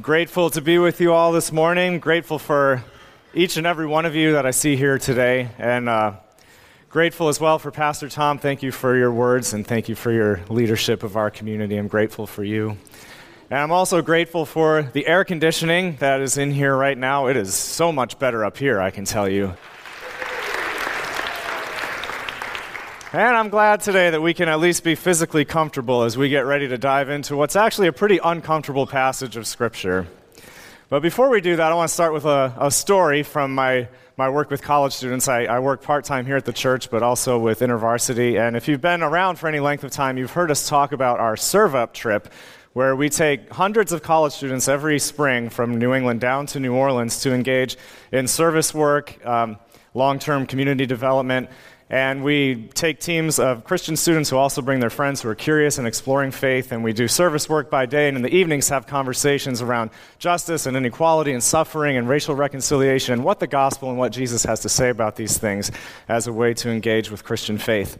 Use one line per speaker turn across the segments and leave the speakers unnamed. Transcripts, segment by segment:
Grateful to be with you all this morning. Grateful for each and every one of you that I see here today. And uh, grateful as well for Pastor Tom. Thank you for your words and thank you for your leadership of our community. I'm grateful for you. And I'm also grateful for the air conditioning that is in here right now. It is so much better up here, I can tell you. And I'm glad today that we can at least be physically comfortable as we get ready to dive into what's actually a pretty uncomfortable passage of Scripture. But before we do that, I want to start with a, a story from my, my work with college students. I, I work part time here at the church, but also with InterVarsity. And if you've been around for any length of time, you've heard us talk about our Serve Up trip, where we take hundreds of college students every spring from New England down to New Orleans to engage in service work, um, long term community development, and we take teams of Christian students who also bring their friends who are curious and exploring faith. And we do service work by day, and in the evenings have conversations around justice and inequality and suffering and racial reconciliation and what the gospel and what Jesus has to say about these things as a way to engage with Christian faith.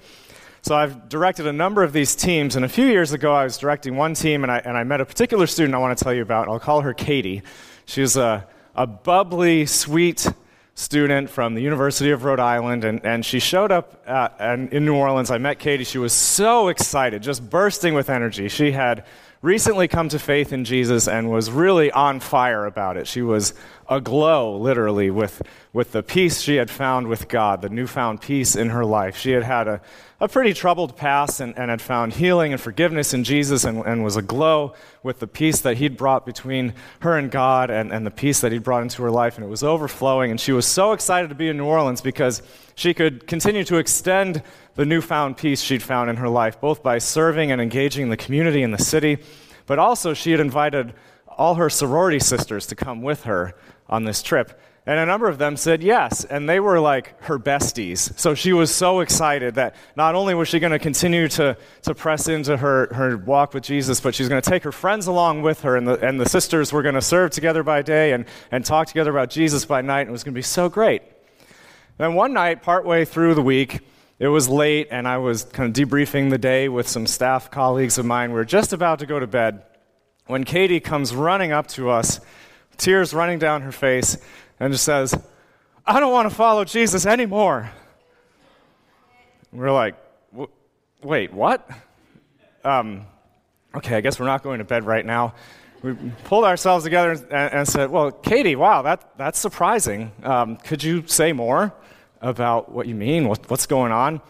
So I've directed a number of these teams, and a few years ago I was directing one team, and I, and I met a particular student I want to tell you about. I'll call her Katie. She's a, a bubbly, sweet, student from the University of Rhode Island, and, and she showed up uh, at, in New Orleans. I met Katie. She was so excited, just bursting with energy. She had recently come to faith in Jesus and was really on fire about it. She was aglow, literally, with, with the peace she had found with God, the newfound peace in her life. She had had a, a pretty troubled past and, and had found healing and forgiveness in Jesus and, and was aglow with the peace that he'd brought between her and God and, and the peace that he'd brought into her life. And it was overflowing. And she was so excited to be in New Orleans because she could continue to extend the newfound peace she'd found in her life, both by serving and engaging the community in the city, but also she had invited all her sorority sisters to come with her on this trip. And a number of them said yes, and they were like her besties. So she was so excited that not only was she going to continue to, to press into her, her walk with Jesus, but she's going to take her friends along with her, and the, and the sisters were going to serve together by day and, and talk together about Jesus by night, and it was going to be so great. Then one night, partway through the week, it was late, and I was kind of debriefing the day with some staff colleagues of mine. We were just about to go to bed when Katie comes running up to us tears running down her face, and just says, I don't want to follow Jesus anymore. We're like, wait, what? Um, okay, I guess we're not going to bed right now. We pulled ourselves together and, and said, Well, Katie, wow, that, that's surprising. Um, could you say more about what you mean? What, what's going on?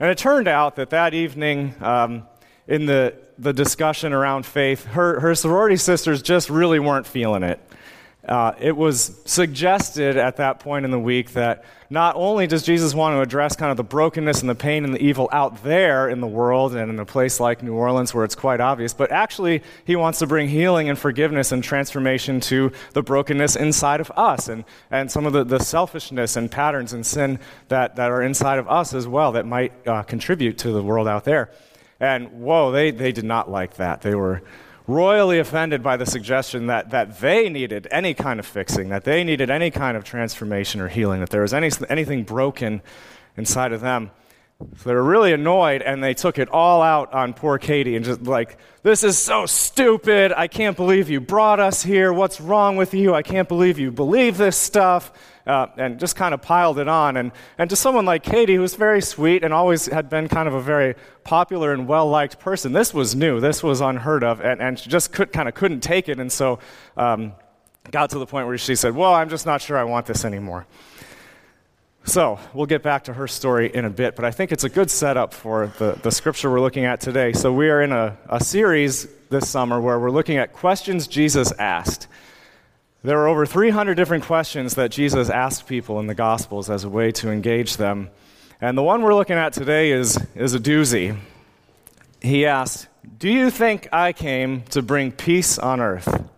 And it turned out that that evening, um, in the, the discussion around faith, her, her sorority sisters just really weren't feeling it. Uh, it was suggested at that point in the week that not only does Jesus want to address kind of the brokenness and the pain and the evil out there in the world and in a place like New Orleans where it's quite obvious, but actually he wants to bring healing and forgiveness and transformation to the brokenness inside of us and, and some of the, the selfishness and patterns and sin that, that are inside of us as well that might uh, contribute to the world out there. And whoa, they, they did not like that. They were royally offended by the suggestion that, that they needed any kind of fixing, that they needed any kind of transformation or healing, that there was any, anything broken inside of them. So they were really annoyed and they took it all out on poor Katie and just like, this is so stupid. I can't believe you brought us here. What's wrong with you? I can't believe you believe this stuff. Uh, and just kind of piled it on. And, and to someone like Katie, who was very sweet and always had been kind of a very popular and well liked person, this was new. This was unheard of. And, and she just could, kind of couldn't take it. And so um, got to the point where she said, Well, I'm just not sure I want this anymore. So, we'll get back to her story in a bit, but I think it's a good setup for the, the scripture we're looking at today. So, we are in a, a series this summer where we're looking at questions Jesus asked. There are over 300 different questions that Jesus asked people in the Gospels as a way to engage them. And the one we're looking at today is, is a doozy. He asked, Do you think I came to bring peace on earth?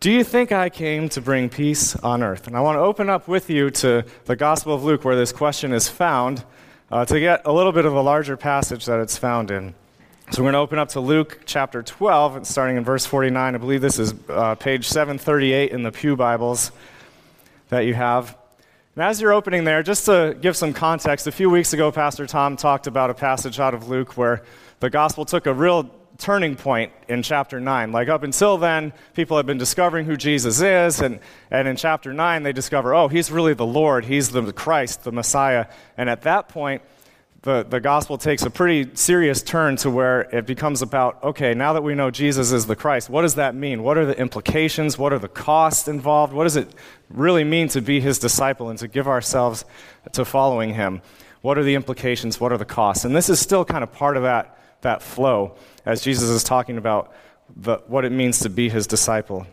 Do you think I came to bring peace on earth? And I want to open up with you to the Gospel of Luke, where this question is found, uh, to get a little bit of a larger passage that it's found in. So we're going to open up to Luke chapter 12, and starting in verse 49. I believe this is uh, page 738 in the Pew Bibles that you have. And as you're opening there, just to give some context, a few weeks ago, Pastor Tom talked about a passage out of Luke where the gospel took a real turning point in chapter 9. Like up until then, people had been discovering who Jesus is, and, and in chapter 9, they discover, oh, he's really the Lord, he's the Christ, the Messiah. And at that point, the, the gospel takes a pretty serious turn to where it becomes about okay, now that we know Jesus is the Christ, what does that mean? What are the implications? What are the costs involved? What does it really mean to be his disciple and to give ourselves to following him? What are the implications? What are the costs? And this is still kind of part of that, that flow as Jesus is talking about the, what it means to be his disciple.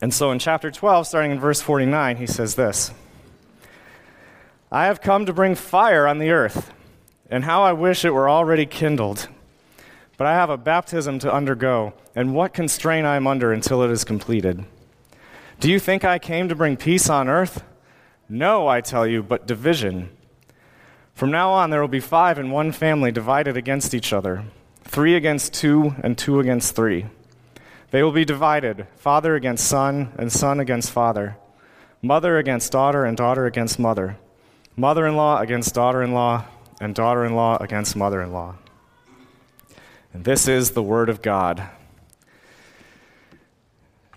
And so in chapter 12, starting in verse 49, he says this I have come to bring fire on the earth and how I wish it were already kindled. But I have a baptism to undergo, and what constraint I am under until it is completed. Do you think I came to bring peace on earth? No, I tell you, but division. From now on, there will be five in one family divided against each other three against two, and two against three. They will be divided father against son, and son against father, mother against daughter, and daughter against mother, mother in law against daughter in law and daughter in law against mother in law. And this is the Word of God.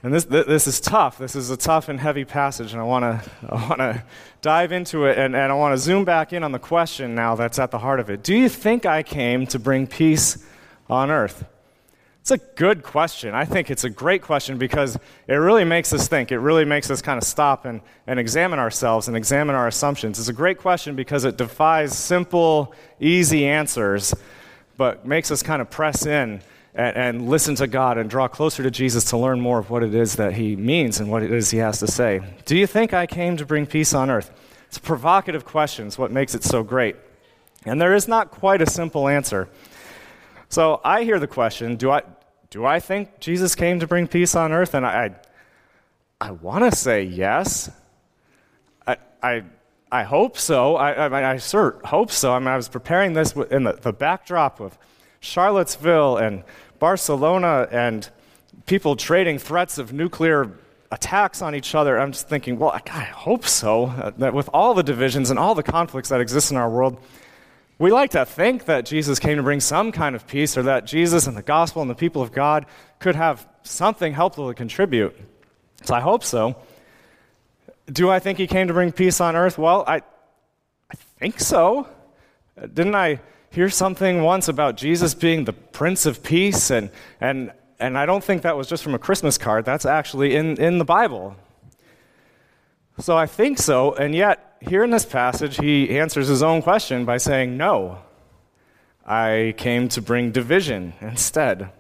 And this, this is tough. This is a tough and heavy passage, and I want to I wanna dive into it, and, and I want to zoom back in on the question now that's at the heart of it. Do you think I came to bring peace on earth? It's a good question. I think it's a great question because it really makes us think. It really makes us kind of stop and, and examine ourselves and examine our assumptions. It's a great question because it defies simple, easy answers, but makes us kind of press in and, and listen to God and draw closer to Jesus to learn more of what it is that He means and what it is He has to say. Do you think I came to bring peace on earth? It's a provocative question, it's what makes it so great. And there is not quite a simple answer. So I hear the question do I, do I think Jesus came to bring peace on earth? And I, I, I want to say yes. I, I, I hope so. I, I, I sort hope so. I mean, I was preparing this in the, the backdrop of Charlottesville and Barcelona and people trading threats of nuclear attacks on each other. I'm just thinking, well, I hope so. Uh, that with all the divisions and all the conflicts that exist in our world, we like to think that Jesus came to bring some kind of peace or that Jesus and the gospel and the people of God could have something helpful to contribute. So I hope so. Do I think he came to bring peace on earth? Well, I, I think so. Didn't I hear something once about Jesus being the Prince of Peace? And, and, and I don't think that was just from a Christmas card, that's actually in, in the Bible. So I think so, and yet here in this passage, he answers his own question by saying, No, I came to bring division instead.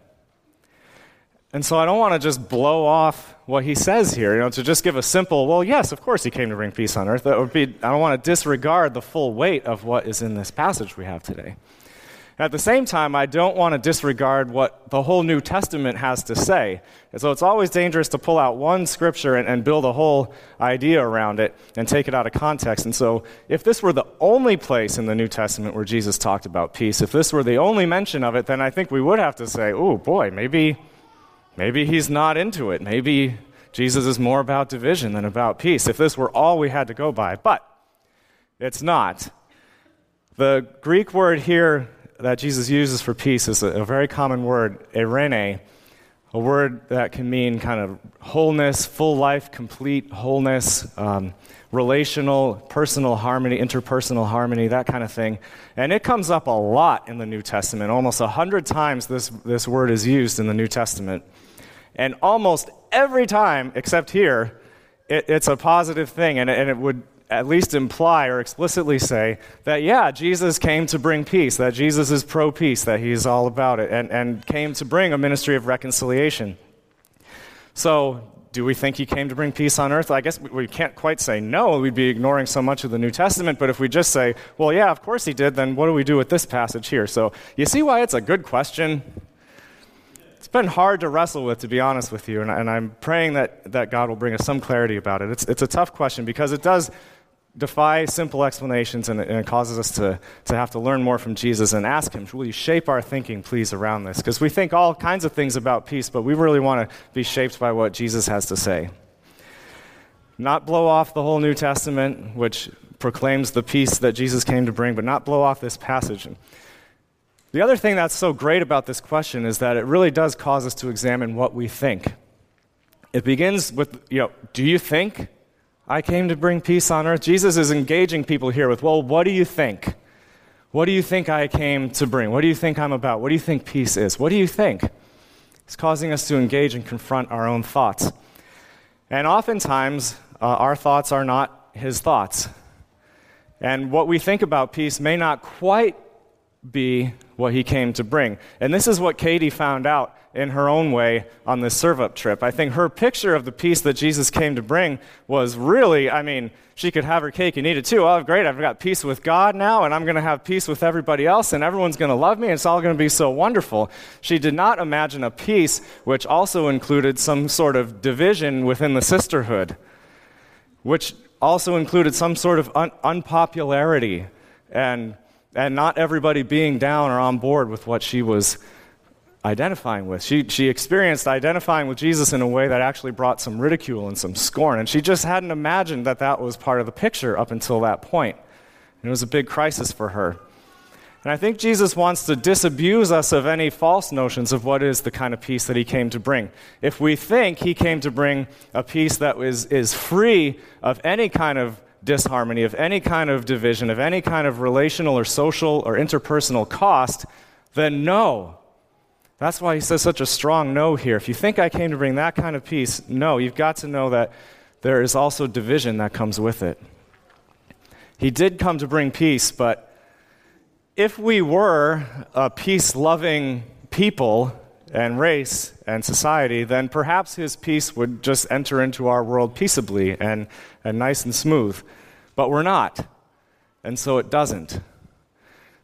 And so I don't want to just blow off what he says here, you know, to just give a simple, well, yes, of course he came to bring peace on earth. That would be, I don't want to disregard the full weight of what is in this passage we have today. At the same time, I don't want to disregard what the whole New Testament has to say. And so it's always dangerous to pull out one scripture and, and, build a whole idea around it and take it out of context. And so, if this were the only place in the New Testament where Jesus talked about peace, if this were the only mention of it, then I think we would have to say, oh boy, maybe, maybe he's not into it. Maybe Jesus is more about division than about peace, if this were all we had to go by. But it's not. The Greek word here that Jesus uses for peace is a, a very common word, eirene, a word that can mean kind of wholeness, full life, complete wholeness, um, relational, personal harmony, interpersonal harmony, that kind of thing. And it comes up a lot in the New Testament. Almost a hundred times this, this word is used in the New Testament. And almost every time, except here, it, it's a positive thing, and, and it would at least imply or explicitly say that, yeah, Jesus came to bring peace, that Jesus is pro peace, that he's all about it, and, and came to bring a ministry of reconciliation. So, do we think he came to bring peace on earth? I guess we can't quite say no. We'd be ignoring so much of the New Testament. But if we just say, well, yeah, of course he did, then what do we do with this passage here? So, you see why it's a good question? It's been hard to wrestle with, to be honest with you, and, and I'm praying that, that God will bring us some clarity about it. It's, it's a tough question because it does defy simple explanations and, and, it causes us to, to have to learn more from Jesus and ask Him, Will you shape our thinking, please, around this? Because we think all kinds of things about peace, but we really want to be shaped by what Jesus has to say. Not blow off the whole New Testament, which proclaims the peace that Jesus came to bring, but not blow off this passage. The other thing that's so great about this question is that it really does cause us to examine what we think. It begins with, you know, do you think I came to bring peace on earth? Jesus is engaging people here with, well, what do you think? What do you think I came to bring? What do you think I'm about? What do you think peace is? What do you think? It's causing us to engage and confront our own thoughts. And oftentimes, uh, our thoughts are not his thoughts. And what we think about peace may not quite be what he came to bring. And this is what Katie found out in her own way on this serve up trip. I think her picture of the peace that Jesus came to bring was really, I mean, she could have her cake and eat it too. Oh, great, I've got peace with God now, and I'm going to have peace with everybody else, and everyone's going to love me, and it's all going to be so wonderful. She did not imagine a peace which also included some sort of division within the sisterhood, which also included some sort of un- unpopularity and and not everybody being down or on board with what she was identifying with. She, she experienced identifying with Jesus in a way that actually brought some ridicule and some scorn, and she just hadn't imagined that that was part of the picture up until that point. And it was a big crisis for her. And I think Jesus wants to disabuse us of any false notions of what is the kind of peace that he came to bring. If we think he came to bring a peace that is, is free of any kind of disharmony, of any kind of division, of any kind of relational or social or interpersonal cost, then no. That's why he says such a strong no here. If you think I came to bring that kind of peace, no, you've got to know that there is also division that comes with it. He did come to bring peace, but if we were a peace loving people and race and society, then perhaps his peace would just enter into our world peaceably and, and nice and smooth. But we're not. And so it doesn't.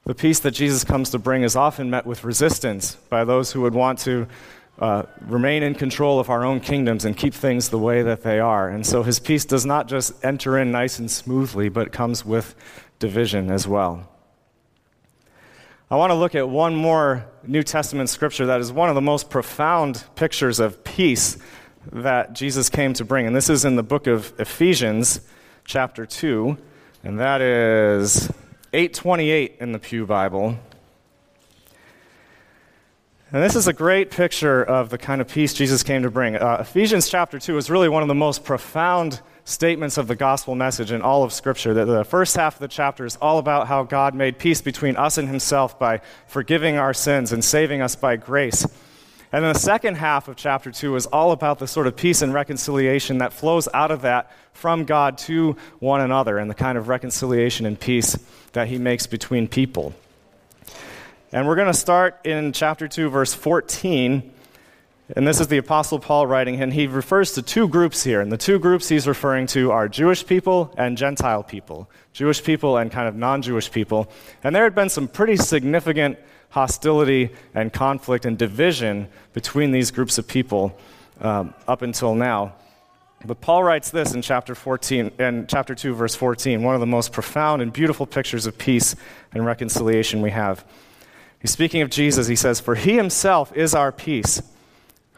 The peace that Jesus comes to bring is often met with resistance by those who would want to uh, remain in control of our own kingdoms and keep things the way that they are. And so his peace does not just enter in nice and smoothly, but comes with division as well. I want to look at one more New Testament scripture that is one of the most profound pictures of peace that Jesus came to bring. And this is in the book of Ephesians, chapter 2, and that is 828 in the Pew Bible. And this is a great picture of the kind of peace Jesus came to bring. Uh, Ephesians chapter 2 is really one of the most profound statements of the gospel message in all of Scripture. That the first half of the chapter is all about how God made peace between us and Himself by forgiving our sins and saving us by grace. And then the second half of chapter 2 is all about the sort of peace and reconciliation that flows out of that from God to one another and the kind of reconciliation and peace that he makes between people. And we're going to start in chapter 2, verse 14. And this is the Apostle Paul writing, and he refers to two groups here. And the two groups he's referring to are Jewish people and Gentile people. Jewish people and kind of non Jewish people. And there had been some pretty significant hostility and conflict and division between these groups of people um, up until now. But Paul writes this in chapter 14 in chapter 2 verse 14, one of the most profound and beautiful pictures of peace and reconciliation we have. He's speaking of Jesus. He says, "For he himself is our peace,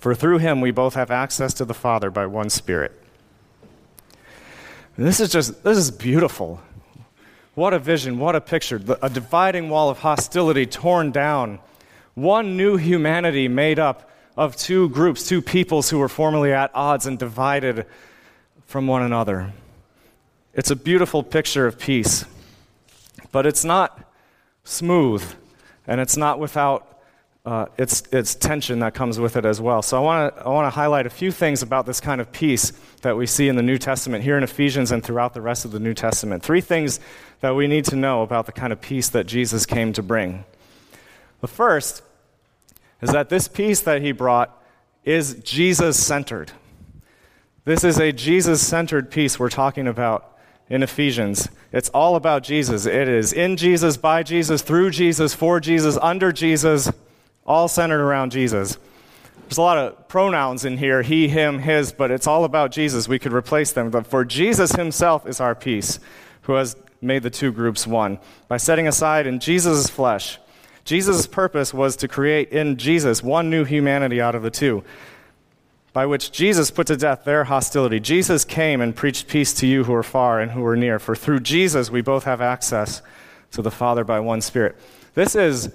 For through him we both have access to the Father by one Spirit. And this is just, this is beautiful. What a vision, what a picture. A dividing wall of hostility torn down. One new humanity made up of two groups, two peoples who were formerly at odds and divided from one another. It's a beautiful picture of peace. But it's not smooth, and it's not without uh, it's, it's tension that comes with it as well. So I want to I wanna highlight a few things about this kind of peace that we see in the New Testament, here in Ephesians and throughout the rest of the New Testament. Three things that we need to know about the kind of peace that Jesus came to bring. The first is that this peace that he brought is Jesus centered. This is a Jesus centered peace we're talking about in Ephesians. It's all about Jesus. It is in Jesus, by Jesus, through Jesus, for Jesus, under Jesus all centered around Jesus. There's a lot of pronouns in here he, him, his, but it's all about Jesus. We could replace them. But for Jesus himself is our peace, who has made the two groups one. By setting aside in Jesus' flesh, Jesus' purpose was to create in Jesus one new humanity out of the two, by which Jesus put to death their hostility. Jesus came and preached peace to you who are far and who are near, for through Jesus we both have access to the Father by one Spirit. This is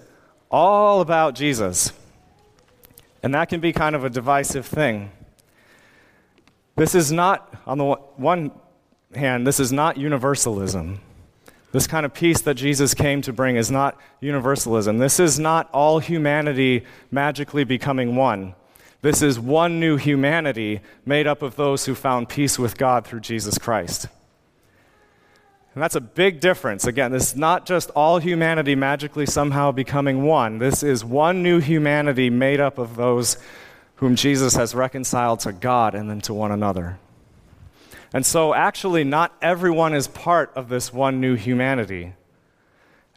all about Jesus. And that can be kind of a divisive thing. This is not, on the one hand, this is not universalism. This kind of peace that Jesus came to bring is not universalism. This is not all humanity magically becoming one. This is one new humanity made up of those who found peace with God through Jesus Christ. And that's a big difference. Again, this is not just all humanity magically somehow becoming one. This is one new humanity made up of those whom Jesus has reconciled to God and then to one another. And so, actually, not everyone is part of this one new humanity.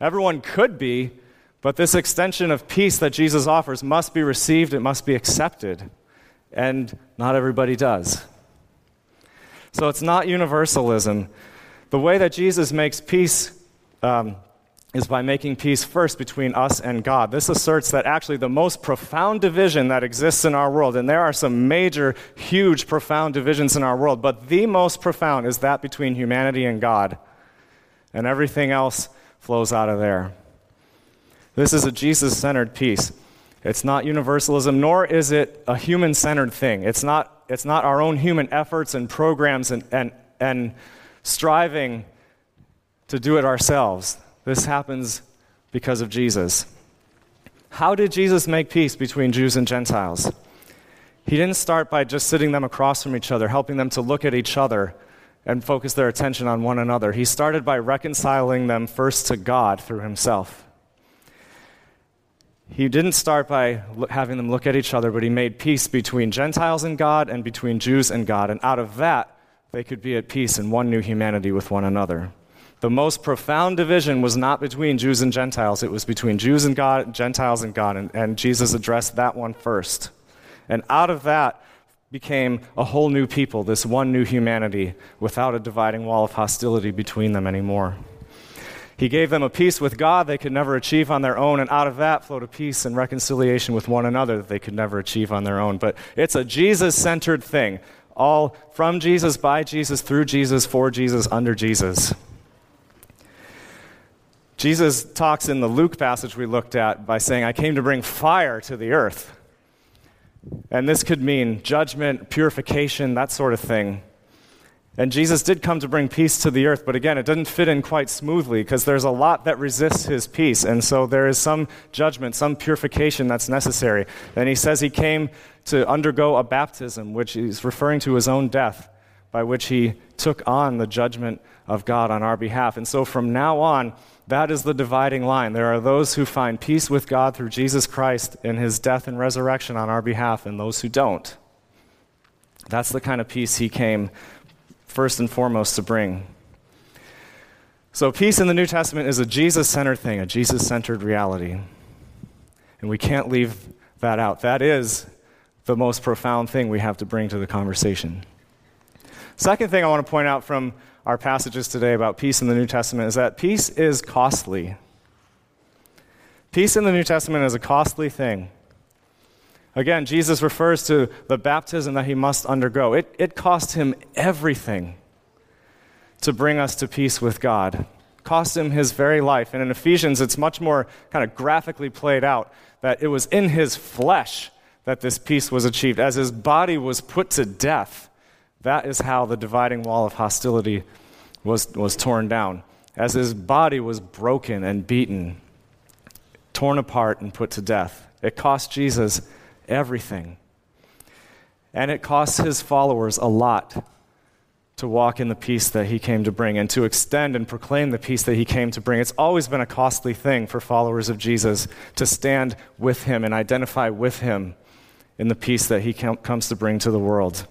Everyone could be, but this extension of peace that Jesus offers must be received, it must be accepted. And not everybody does. So, it's not universalism. The way that Jesus makes peace um, is by making peace first between us and God. This asserts that actually the most profound division that exists in our world, and there are some major, huge, profound divisions in our world, but the most profound is that between humanity and God. And everything else flows out of there. This is a Jesus centered peace. It's not universalism, nor is it a human centered thing. It's not, it's not our own human efforts and programs and, and, and striving to do it ourselves. This happens because of Jesus. How did Jesus make peace between Jews and Gentiles? He didn't start by just sitting them across from each other, helping them to look at each other and focus their attention on one another. He started by reconciling them first to God through himself. He didn't start by having them look at each other, but he made peace between Gentiles and God and between Jews and God. And out of that, they could be at peace in one new humanity with one another. The most profound division was not between Jews and Gentiles, it was between Jews and God, Gentiles and God, and, and Jesus addressed that one first. And out of that became a whole new people, this one new humanity, without a dividing wall of hostility between them anymore. He gave them a peace with God they could never achieve on their own, and out of that flowed a peace and reconciliation with one another that they could never achieve on their own. But it's a Jesus centered thing all from Jesus, by Jesus, through Jesus, for Jesus, under Jesus. Jesus talks in the Luke passage we looked at by saying, I came to bring fire to the earth. And this could mean judgment, purification, that sort of thing. And Jesus did come to bring peace to the earth, but again, it doesn't fit in quite smoothly because there's a lot that resists his peace. And so there is some judgment, some purification that's necessary. And he says he came to undergo a baptism, which he's referring to his own death, by which he took on the judgment of God on our behalf. And so from now on, that is the dividing line. There are those who find peace with God through Jesus Christ in his death and resurrection on our behalf, and those who don't. That's the kind of peace he came first and foremost to bring. So, peace in the New Testament is a Jesus centered thing, a Jesus centered reality. And we can't leave that out. That is the most profound thing we have to bring to the conversation. Second thing I want to point out from our passages today about peace in the New Testament is that peace is costly. Peace in the New Testament is a costly thing. Again, Jesus refers to the baptism that he must undergo. It, it cost him everything to bring us to peace with God. Cost him his very life. And in Ephesians, it's much more kind of graphically played out that it was in his flesh that this peace was achieved. As his body was put to death, that is how the dividing wall of hostility was, was torn down. As his body was broken and beaten, torn apart and put to death, it cost Jesus everything. And it costs his followers a lot to walk in the peace that he came to bring and to extend and proclaim the peace that he came to bring. It's always been a costly thing for followers of Jesus to stand with him and identify with him in the peace that he com- comes to bring to the world.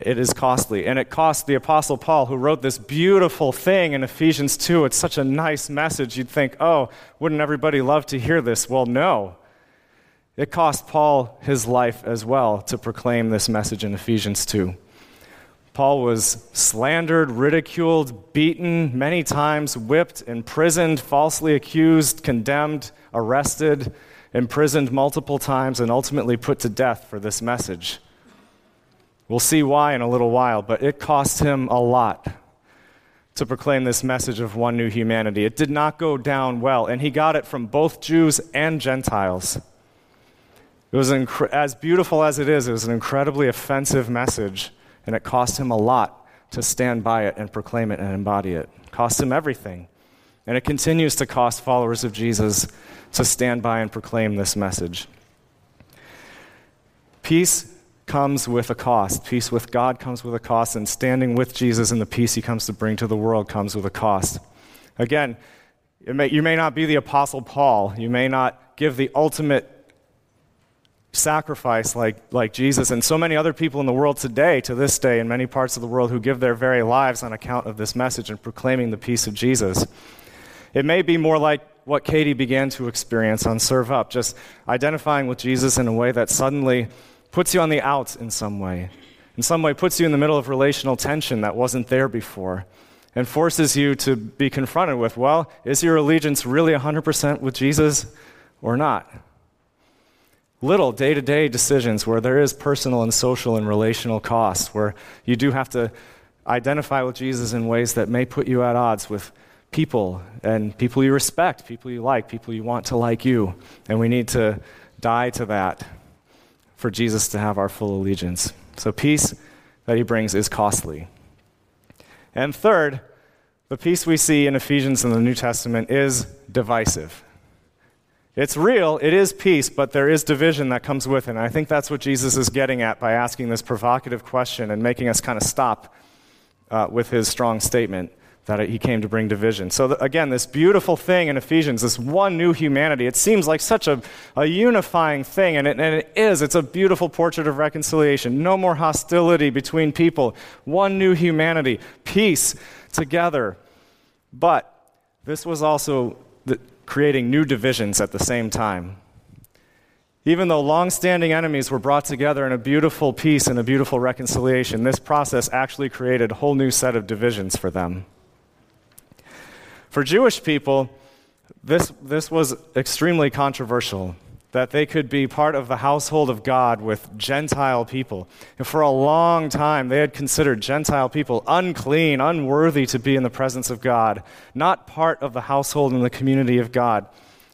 it is costly. And it cost the Apostle Paul, who wrote this beautiful thing in Ephesians 2. It's such a nice message. You'd think, oh, wouldn't everybody love to hear this? Well, no. It cost Paul his life as well to proclaim this message in Ephesians 2. Paul was slandered, ridiculed, beaten many times, whipped, imprisoned, falsely accused, condemned, arrested, imprisoned multiple times, and ultimately put to death for this message. We'll see why in a little while, but it cost him a lot to proclaim this message of one new humanity. It did not go down well, and he got it from both Jews and Gentiles. It was as beautiful as it is, it was an incredibly offensive message, and it cost him a lot to stand by it and proclaim it and embody it. it cost him everything. And it continues to cost followers of Jesus to stand by and proclaim this message. Peace comes with a cost. Peace with God comes with a cost, and standing with Jesus and the peace he comes to bring to the world comes with a cost. Again, may, you may not be the Apostle Paul, you may not give the ultimate sacrifice like, like Jesus and so many other people in the world today, to this day, in many parts of the world, who give their very lives on account of this message and proclaiming the peace of Jesus. It may be more like what Katie began to experience on Serve Up, just identifying with Jesus in a way that suddenly puts you on the outs in some way, in some way puts you in the middle of relational tension that wasn't there before, and forces you to be confronted with well, is your allegiance really 100% with Jesus or not? Little day to day decisions where there is personal and social and relational costs, where you do have to identify with Jesus in ways that may put you at odds with people and people you respect, people you like, people you want to like you. And we need to die to that for Jesus to have our full allegiance. So, peace that he brings is costly. And third, the peace we see in Ephesians in the New Testament is divisive. It's real, it is peace, but there is division that comes with it. And I think that's what Jesus is getting at by asking this provocative question and making us kind of stop uh, with his strong statement that he came to bring division. So, again, this beautiful thing in Ephesians, this one new humanity, it seems like such a, a unifying thing, and it, and it is. It's a beautiful portrait of reconciliation. No more hostility between people, one new humanity, peace together. But this was also the, creating new divisions at the same time. Even though long standing enemies were brought together in a beautiful peace and a beautiful reconciliation, this process actually created a whole new set of divisions for them. For Jewish people, this, this was extremely controversial that they could be part of the household of God with Gentile people. And for a long time, they had considered Gentile people unclean, unworthy to be in the presence of God, not part of the household and the community of God.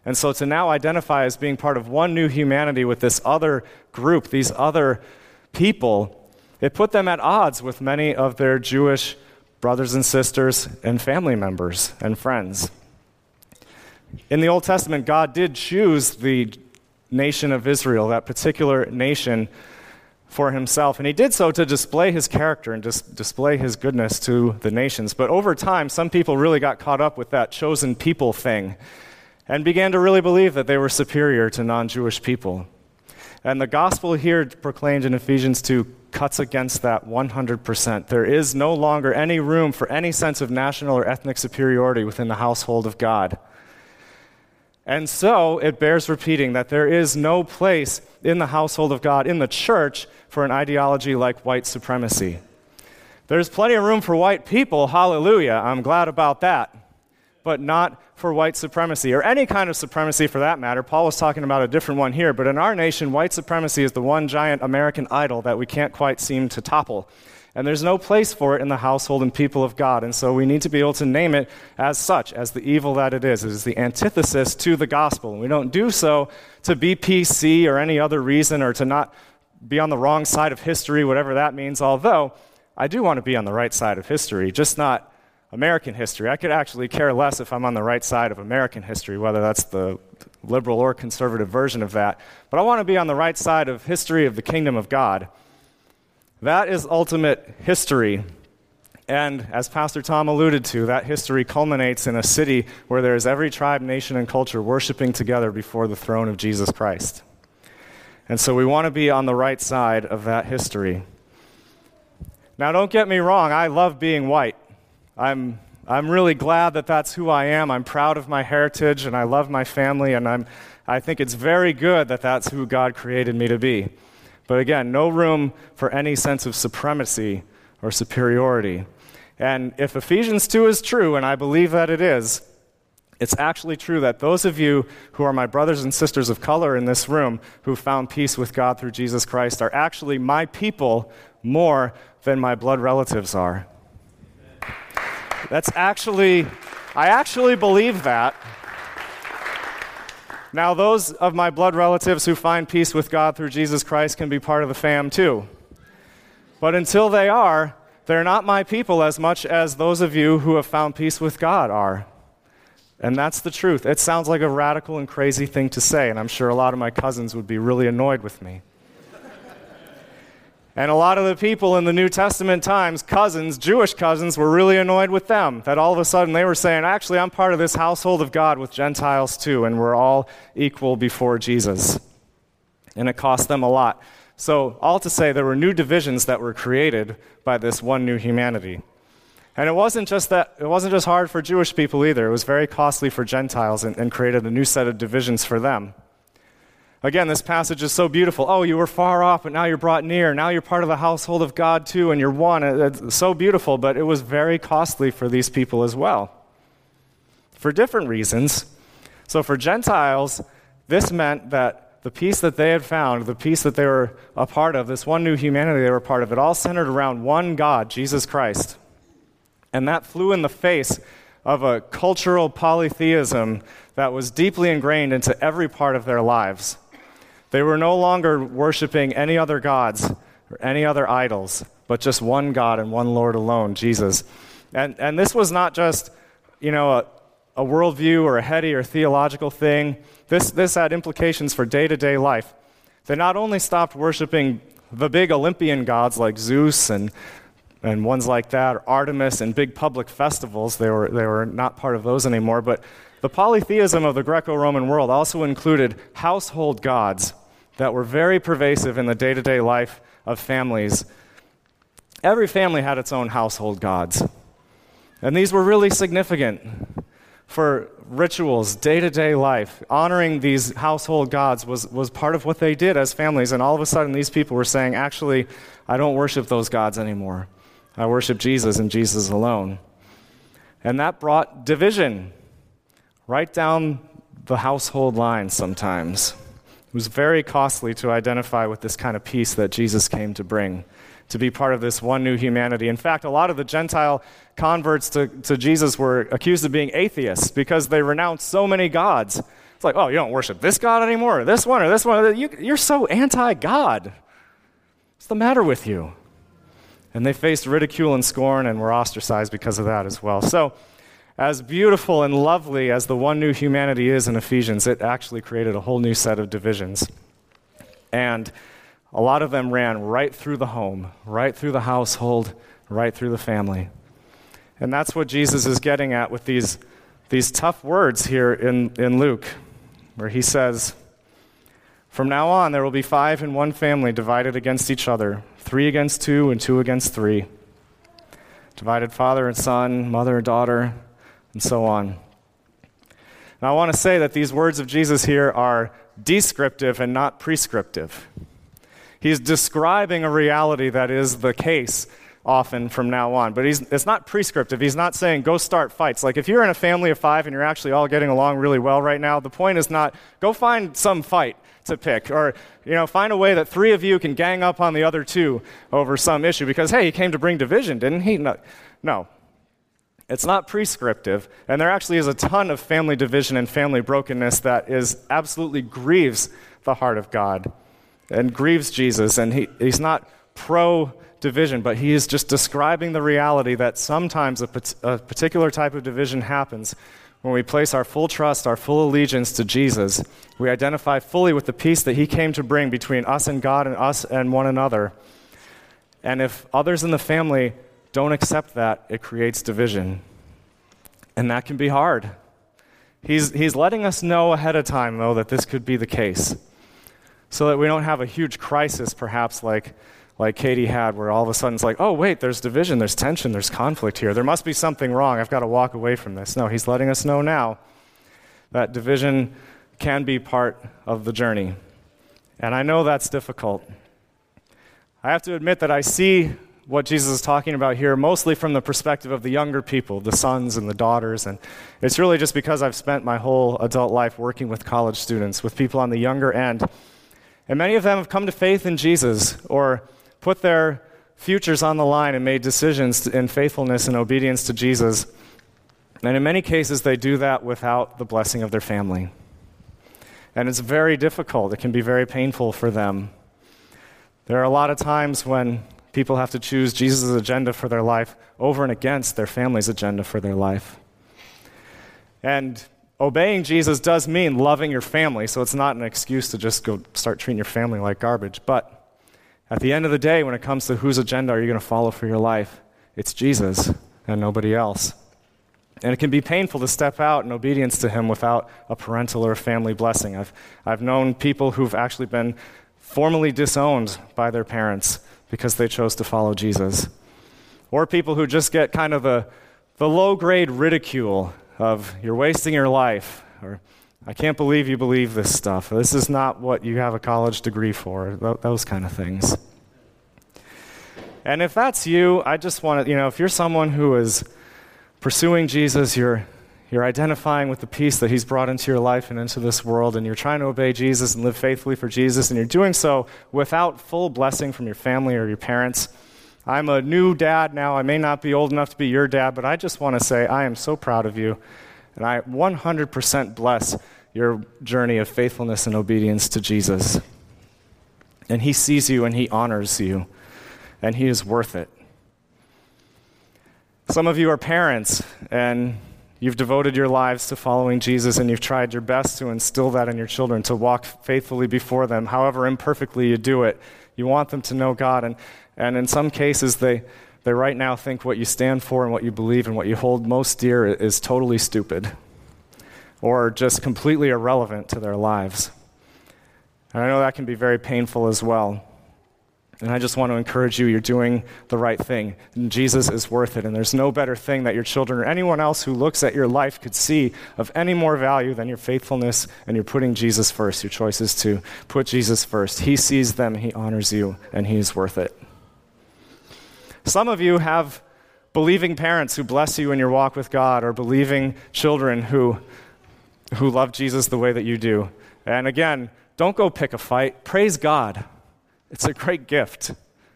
And so to now identify as being part of one new humanity with this other group, these other people, it put them at odds with many of their Jewish brothers and sisters, and family members and friends. In the Old Testament, God did choose the nation of Israel, that particular nation, for himself. And he did so to display his character and dis- display his goodness to the nations. But over time, some people really got caught up with that chosen people thing and began to really believe that they were superior to non Jewish people. And the gospel here proclaimed in Ephesians 2 cuts against that 100%. There is no longer any room for any sense of national or ethnic superiority within the household of God. And so it bears repeating that there is no place in the household of God, in the church, for an ideology like white supremacy. There's plenty of room for white people, hallelujah. I'm glad about that but not for white supremacy, or any kind of supremacy for that matter. Paul was talking about a different one here, but in our nation, white supremacy is the one giant American idol that we can't quite seem to topple. And there's no place for it in the household and people of God. And so we need to be able to name it as such, as the evil that it is. It is the antithesis to the gospel. And we don't do so to be PC or any other reason or to not be on the wrong side of history, whatever that means. Although I do want to be on the right side of history, just not American history. I could actually care less if I'm on the right side of American history, whether that's the liberal or conservative version of that. But I want to be on the right side of history of the kingdom of God. That is ultimate history. And as Pastor Tom alluded to, that history culminates in a city where there is every tribe, nation, and culture worshiping together before the throne of Jesus Christ. And so we want to be on the right side of that history. Now, don't get me wrong, I love being white. I'm, I'm really glad that that's who I am. I'm proud of my heritage and I love my family, and I'm, I think it's very good that that's who God created me to be. But again, no room for any sense of supremacy or superiority. And if Ephesians 2 is true, and I believe that it is, it's actually true that those of you who are my brothers and sisters of color in this room who found peace with God through Jesus Christ are actually my people more than my blood relatives are. That's actually, I actually believe that. Now, those of my blood relatives who find peace with God through Jesus Christ can be part of the fam too. But until they are, they're not my people as much as those of you who have found peace with God are. And that's the truth. It sounds like a radical and crazy thing to say, and I'm sure a lot of my cousins would be really annoyed with me. And a lot of the people in the New Testament times, cousins, Jewish cousins, were really annoyed with them. That all of a sudden they were saying, actually, I'm part of this household of God with Gentiles too, and we're all equal before Jesus. And it cost them a lot. So, all to say, there were new divisions that were created by this one new humanity. And it wasn't just that it wasn't just hard for Jewish people either. It was very costly for Gentiles and, and created a new set of divisions for them. Again, this passage is so beautiful. Oh, you were far off, but now you're brought near. Now you're part of the household of God too, and you're one. It's so beautiful, but it was very costly for these people as well. For different reasons. So for Gentiles, this meant that the peace that they had found, the peace that they were a part of, this one new humanity they were part of, it all centered around one God, Jesus Christ. And that flew in the face of a cultural polytheism that was deeply ingrained into every part of their lives. They were no longer worshiping any other gods or any other idols, but just one God and one Lord alone, Jesus. And, and this was not just, you know, a, a worldview or a heady or theological thing. This, this had implications for day to day life. They not only stopped worshiping the big Olympian gods like Zeus and and ones like that, or Artemis and big public festivals. They were, they were not part of those anymore. But the polytheism of the Greco Roman world also included household gods that were very pervasive in the day to day life of families. Every family had its own household gods. And these were really significant for rituals, day to day life. Honoring these household gods was, was part of what they did as families. And all of a sudden, these people were saying, actually, I don't worship those gods anymore. I worship Jesus and Jesus alone. And that brought division right down the household line sometimes. It was very costly to identify with this kind of peace that Jesus came to bring, to be part of this one new humanity. In fact, a lot of the Gentile converts to, to Jesus were accused of being atheists because they renounced so many gods. It's like, oh, you don't worship this God anymore, or this one, or this one. You, you're so anti God. What's the matter with you? And they faced ridicule and scorn and were ostracized because of that as well. So, as beautiful and lovely as the one new humanity is in Ephesians, it actually created a whole new set of divisions. And a lot of them ran right through the home, right through the household, right through the family. And that's what Jesus is getting at with these, these tough words here in, in Luke, where he says, From now on, there will be five in one family divided against each other three against two, and two against three. Divided father and son, mother and daughter, and so on. Now, I want to say that these words of Jesus here are descriptive and not prescriptive. He's describing a reality that is the case often from now on. But it's not prescriptive. He's not saying go start fights. Like if you're in a family of five and you're actually all getting along really well right now, the point is not go find some fight to pick or you know find a way that three of you can gang up on the other two over some issue because hey he came to bring division didn't he no, no. It's not prescriptive and there actually is a ton of family division and family brokenness that is absolutely grieves the heart of god and grieves jesus and he, he's not pro division, but he is just describing the reality that sometimes a, a particular type of division happens when we place our full trust, our full allegiance to Jesus. We identify fully with the peace that he came to bring between us and God and us and one another. And if others in the family don't accept that, it creates division. And that can be hard. He's, he's letting us know ahead of time, though, that this could be the case. So that we don't have a huge crisis, perhaps like like Katie had, where all of a sudden it's like, oh, wait, there's division, there's tension, there's conflict here. There must be something wrong. I've got to walk away from this. No, he's letting us know now that division can be part of the journey. And I know that's difficult. I have to admit that I see what Jesus is talking about here mostly from the perspective of the younger people, the sons and the daughters. And it's really just because I've spent my whole adult life working with college students, with people on the younger end. And many of them have come to faith in Jesus or put their futures on the line and made decisions in faithfulness and obedience to Jesus. And in many cases, they do that without the blessing of their family. And it's very difficult. It can be very painful for them. There are a lot of times when people have to choose Jesus' agenda for their life over and against their family's agenda for their life. And obeying Jesus does mean loving your family, so it's not an excuse to just go start treating your family like garbage. But at the end of the day, when it comes to whose agenda are you going to follow for your life, it's Jesus and nobody else. And it can be painful to step out in obedience to Him without a parental or a family blessing. I've, I've known people who've actually been formally disowned by their parents because they chose to follow Jesus. Or people who just get kind of the, the low grade ridicule of, you're wasting your life, or I can't believe you believe this stuff. This is not what you have a college degree for, th- those kind of things. And if that's you, I just want to, you know, if you're someone who is pursuing Jesus, you're, you're identifying with the peace that He's brought into your life and into this world, and you're trying to obey Jesus and live faithfully for Jesus, and you're doing so without full blessing from your family or your parents. I'm a new dad now. I may not be old enough to be your dad, but I just want to say I am so proud of you, and I 100% bless your journey of faithfulness and obedience to Jesus. And He sees you and He honors you, and He is worth it. Some of you are parents, and You've devoted your lives to following Jesus and you've tried your best to instill that in your children, to walk faithfully before them, however imperfectly you do it. You want them to know God. And, and in some cases, they, they right now think what you stand for and what you believe and what you hold most dear is totally stupid or just completely irrelevant to their lives. And I know that can be very painful as well. And I just want to encourage you, you're doing the right thing. And Jesus is worth it. And there's no better thing that your children or anyone else who looks at your life could see of any more value than your faithfulness and you're putting Jesus first. Your choice is to put Jesus first. He sees them, He honors you, and He's worth it. Some of you have believing parents who bless you in your walk with God, or believing children who, who love Jesus the way that you do. And again, don't go pick a fight. Praise God it's a great gift.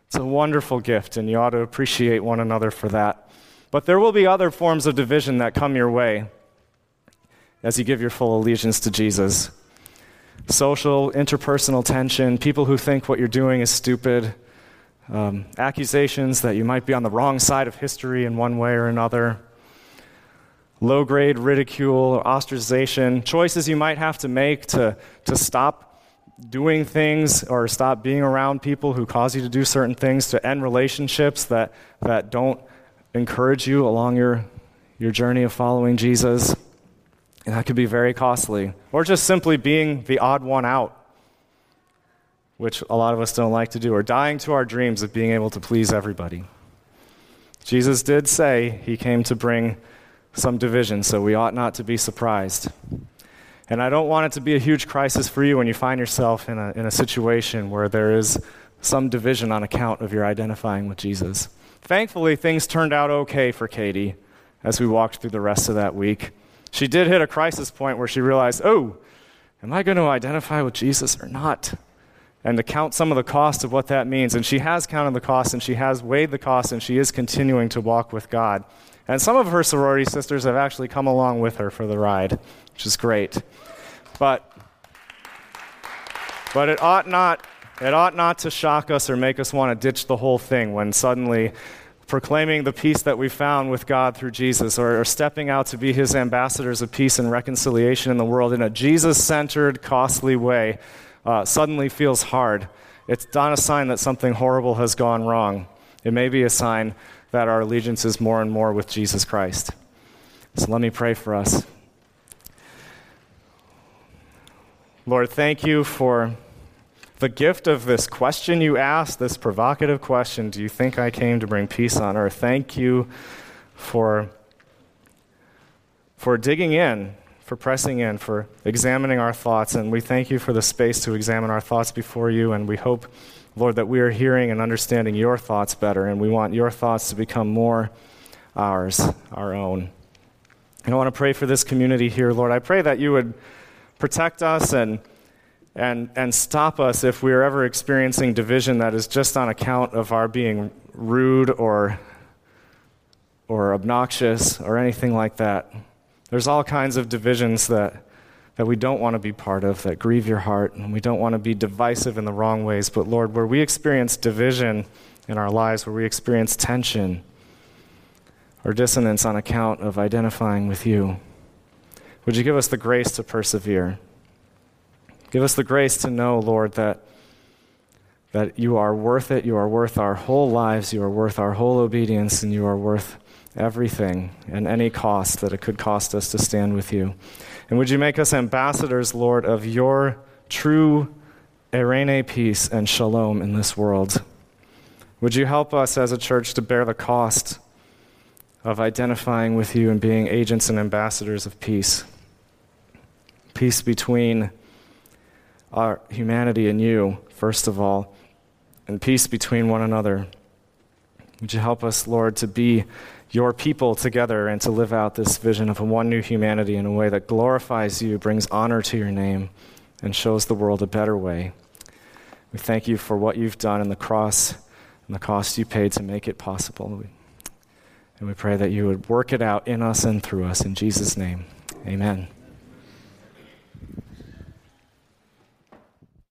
It's a wonderful gift, and you ought to appreciate one another for that. But there will be other forms of division that come your way as you give your full allegiance to Jesus. Social, interpersonal tension, people who think what you're doing is stupid, um, accusations that you might be on the wrong side of history in one way or another, low grade ridicule, ostracization, choices you might have to make to, to stop doing things or stop being around people who cause you to do certain things, to end relationships that, that don't encourage you along your, your journey of following Jesus. And that could be very costly. Or just simply being the odd one out, which a lot of us don't like to do, or dying to our dreams of being able to please everybody. Jesus did say he came to bring some division, so we ought not to be surprised. And I don't want it to be a huge crisis for you when you find yourself in a, in a situation where there is some division on account of your identifying with Jesus. Thankfully, things turned out okay for Katie as we walked through the rest of that week. She did hit a crisis point where she realized, oh, am I going to identify with Jesus or not? And to count some of the cost of what that means. And she has counted the cost and she has weighed the cost and she is continuing to walk with God. And some of her sorority sisters have actually come along with her for the ride, which is great. But, but it ought not it ought not to shock us or make us want to ditch the whole thing when suddenly proclaiming the peace that we found with God through Jesus or, or stepping out to be his ambassadors of peace and reconciliation in the world in a Jesus centered, costly way uh, suddenly feels hard. It's not a sign that something horrible has gone wrong. It may be a sign that our allegiance is more and more with Jesus Christ. So let me pray for us. Lord, thank you for, the gift of this question you asked, this provocative question Do you think I came to bring peace on earth? Thank you for, for digging in, for pressing in, for examining our thoughts. And we thank you for the space to examine our thoughts before you. And we hope, Lord, that we are hearing and understanding your thoughts better. And we want your thoughts to become more ours, our own. And I want to pray for this community here, Lord. I pray that you would protect us and and, and stop us if we are ever experiencing division that is just on account of our being rude or, or obnoxious or anything like that. There's all kinds of divisions that, that we don't want to be part of that grieve your heart, and we don't want to be divisive in the wrong ways. But Lord, where we experience division in our lives, where we experience tension or dissonance on account of identifying with you, would you give us the grace to persevere? Give us the grace to know, Lord, that, that you are worth it. You are worth our whole lives. You are worth our whole obedience, and you are worth everything and any cost that it could cost us to stand with you. And would you make us ambassadors, Lord, of your true eirene peace and shalom in this world? Would you help us as a church to bear the cost of identifying with you and being agents and ambassadors of peace? Peace between our humanity and you, first of all, and peace between one another. Would you help us, Lord, to be your people together and to live out this vision of a one new humanity in a way that glorifies you, brings honor to your name, and shows the world a better way? We thank you for what you've done in the cross and the cost you paid to make it possible. And we pray that you would work it out in us and through us. In Jesus' name, amen.